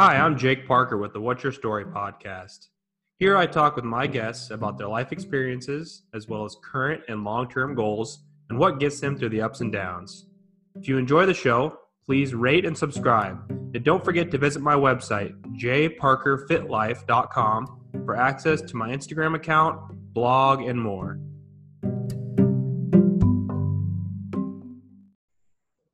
Hi, I'm Jake Parker with the What's Your Story podcast. Here I talk with my guests about their life experiences, as well as current and long term goals, and what gets them through the ups and downs. If you enjoy the show, please rate and subscribe. And don't forget to visit my website, jparkerfitlife.com, for access to my Instagram account, blog, and more.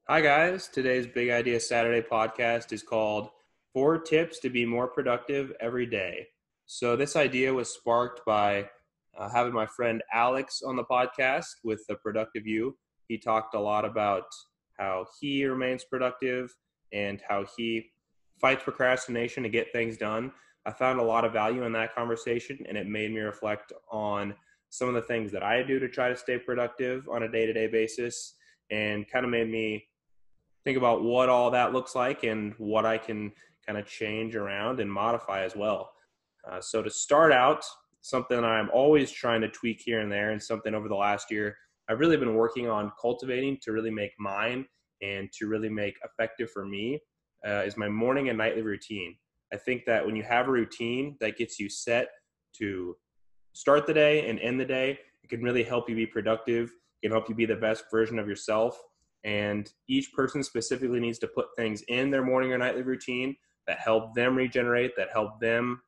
Hi, guys. Today's Big Idea Saturday podcast is called Four Tips to Be More Productive Every Day. So, this idea was sparked by uh, having my friend Alex on the podcast with The Productive You. He talked a lot about how he remains productive and how he fights procrastination to get things done. I found a lot of value in that conversation, and it made me reflect on some of the things that I do to try to stay productive on a day to day basis and kind of made me think about what all that looks like and what I can kind of change around and modify as well. Uh, so, to start out, something I'm always trying to tweak here and there, and something over the last year I've really been working on cultivating to really make mine and to really make effective for me uh, is my morning and nightly routine. I think that when you have a routine that gets you set to start the day and end the day, it can really help you be productive. It can help you be the best version of yourself. And each person specifically needs to put things in their morning or nightly routine that help them regenerate, that help them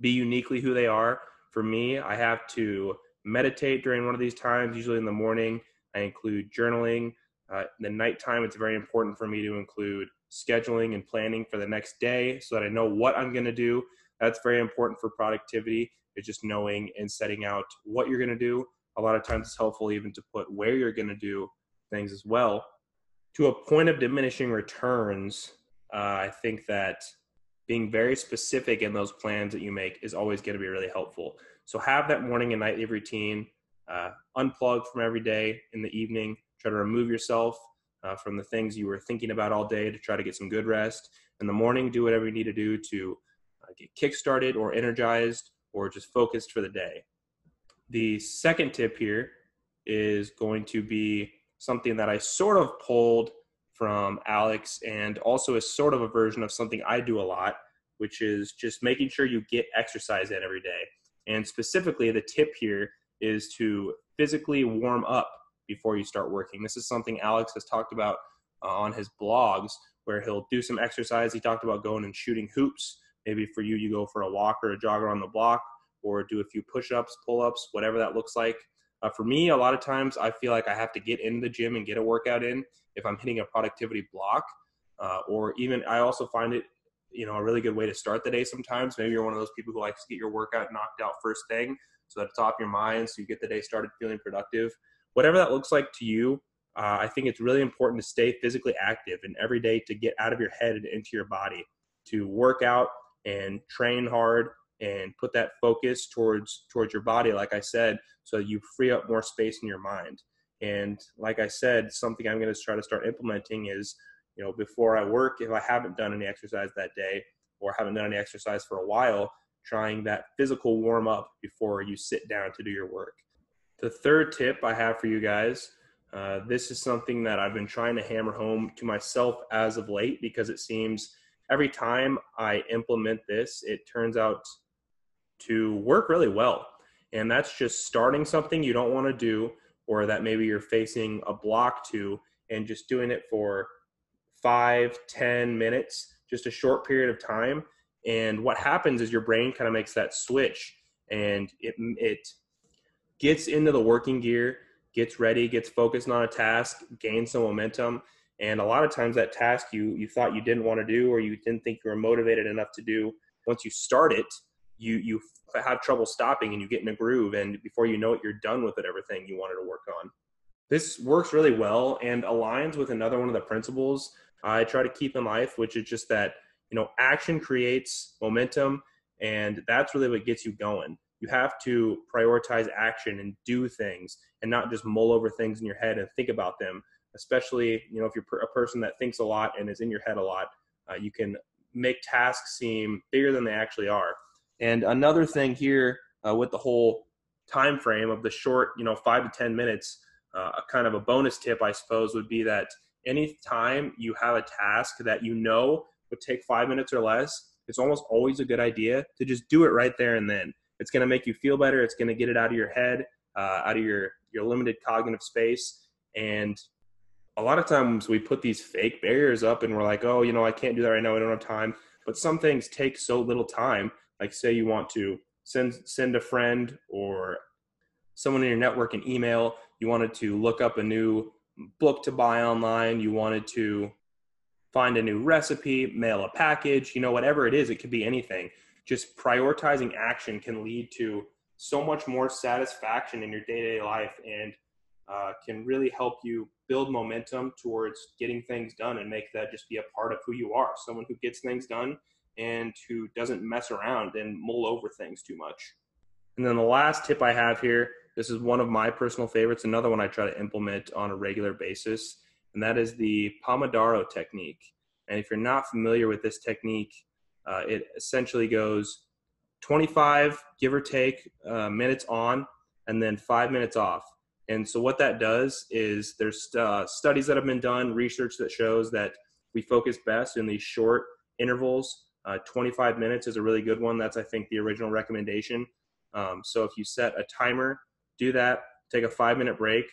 be uniquely who they are. For me, I have to meditate during one of these times, usually in the morning. I include journaling. Uh, the nighttime, it's very important for me to include scheduling and planning for the next day so that I know what I'm going to do. That's very important for productivity. It's just knowing and setting out what you're going to do. A lot of times it's helpful even to put where you're going to do things as well. To a point of diminishing returns, uh, I think that being very specific in those plans that you make is always going to be really helpful. So have that morning and nightly routine. Uh, unplug from every day in the evening. Try to remove yourself uh, from the things you were thinking about all day to try to get some good rest. In the morning, do whatever you need to do to uh, get kickstarted or energized or just focused for the day. The second tip here is going to be something that I sort of pulled from Alex and also is sort of a version of something I do a lot, which is just making sure you get exercise in every day. And specifically, the tip here is to physically warm up before you start working. This is something Alex has talked about uh, on his blogs where he'll do some exercise. He talked about going and shooting hoops. Maybe for you, you go for a walk or a jogger on the block or do a few push ups, pull ups, whatever that looks like. Uh, for me, a lot of times I feel like I have to get into the gym and get a workout in if I'm hitting a productivity block. Uh, or even I also find it, you know, a really good way to start the day sometimes. Maybe you're one of those people who likes to get your workout knocked out first thing so that it's off your mind so you get the day started feeling productive. Whatever that looks like to you, uh, I think it's really important to stay physically active and every day to get out of your head and into your body, to work out and train hard and put that focus towards towards your body like i said so you free up more space in your mind. And like i said something i'm going to try to start implementing is you know before i work if i haven't done any exercise that day or haven't done any exercise for a while trying that physical warm up before you sit down to do your work. The third tip i have for you guys uh, this is something that i've been trying to hammer home to myself as of late because it seems every time i implement this it turns out to work really well. And that's just starting something you don't want to do, or that maybe you're facing a block to, and just doing it for five, ten minutes, just a short period of time. And what happens is your brain kind of makes that switch and it, it gets into the working gear, gets ready, gets focused on a task, gains some momentum. And a lot of times that task you, you thought you didn't want to do or you didn't think you were motivated enough to do, once you start it, you you have trouble stopping and you get in a groove and before you know it you're done with it everything you wanted to work on. This works really well and aligns with another one of the principles i try to keep in life which is just that you know action creates momentum and that's really what gets you going. You have to prioritize action and do things and not just mull over things in your head and think about them especially you know if you're a person that thinks a lot and is in your head a lot uh, you can make tasks seem bigger than they actually are and another thing here uh, with the whole time frame of the short, you know, five to ten minutes, uh, a kind of a bonus tip, I suppose, would be that anytime you have a task that you know would take five minutes or less, it's almost always a good idea to just do it right there and then. It's going to make you feel better. It's going to get it out of your head, uh, out of your your limited cognitive space, and a lot of times we put these fake barriers up and we're like, oh, you know, I can't do that right now. I don't have time. But some things take so little time. Like say you want to send send a friend or someone in your network an email. You wanted to look up a new book to buy online. You wanted to find a new recipe, mail a package, you know, whatever it is, it could be anything. Just prioritizing action can lead to so much more satisfaction in your day to day life and uh, can really help you build momentum towards getting things done and make that just be a part of who you are someone who gets things done and who doesn't mess around and mull over things too much. And then the last tip I have here this is one of my personal favorites, another one I try to implement on a regular basis, and that is the Pomodoro technique. And if you're not familiar with this technique, uh, it essentially goes 25, give or take, uh, minutes on, and then five minutes off. And so what that does is there's uh, studies that have been done, research that shows that we focus best in these short intervals. Uh, 25 minutes is a really good one. That's I think the original recommendation. Um, so if you set a timer, do that. Take a five minute break.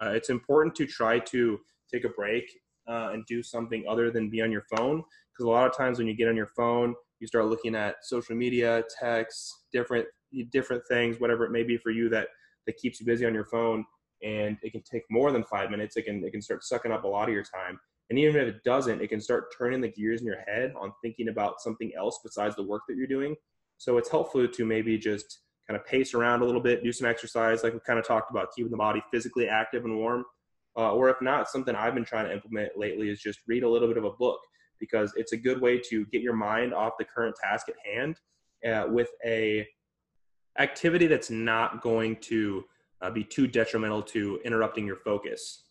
Uh, it's important to try to take a break uh, and do something other than be on your phone because a lot of times when you get on your phone, you start looking at social media, texts, different different things, whatever it may be for you that that keeps you busy on your phone and it can take more than five minutes. It can it can start sucking up a lot of your time. And even if it doesn't, it can start turning the gears in your head on thinking about something else besides the work that you're doing. So it's helpful to maybe just kind of pace around a little bit, do some exercise, like we kind of talked about, keeping the body physically active and warm. Uh, or if not, something I've been trying to implement lately is just read a little bit of a book because it's a good way to get your mind off the current task at hand uh, with a activity that's not going to uh, be too detrimental to interrupting your focus.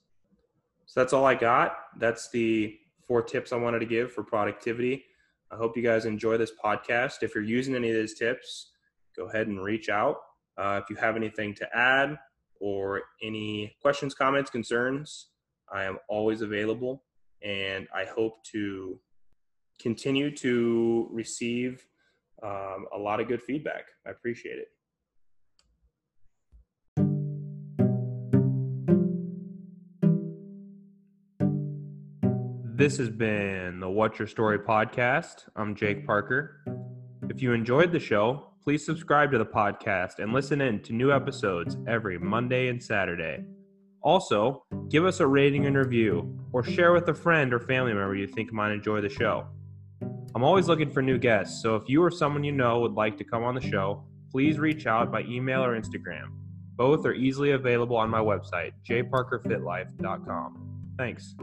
So that's all I got. That's the four tips I wanted to give for productivity. I hope you guys enjoy this podcast. If you're using any of these tips, go ahead and reach out. Uh, if you have anything to add or any questions, comments, concerns, I am always available. And I hope to continue to receive um, a lot of good feedback. I appreciate it. This has been the What's Your Story podcast. I'm Jake Parker. If you enjoyed the show, please subscribe to the podcast and listen in to new episodes every Monday and Saturday. Also, give us a rating and review, or share with a friend or family member you think might enjoy the show. I'm always looking for new guests, so if you or someone you know would like to come on the show, please reach out by email or Instagram. Both are easily available on my website, jparkerfitlife.com. Thanks.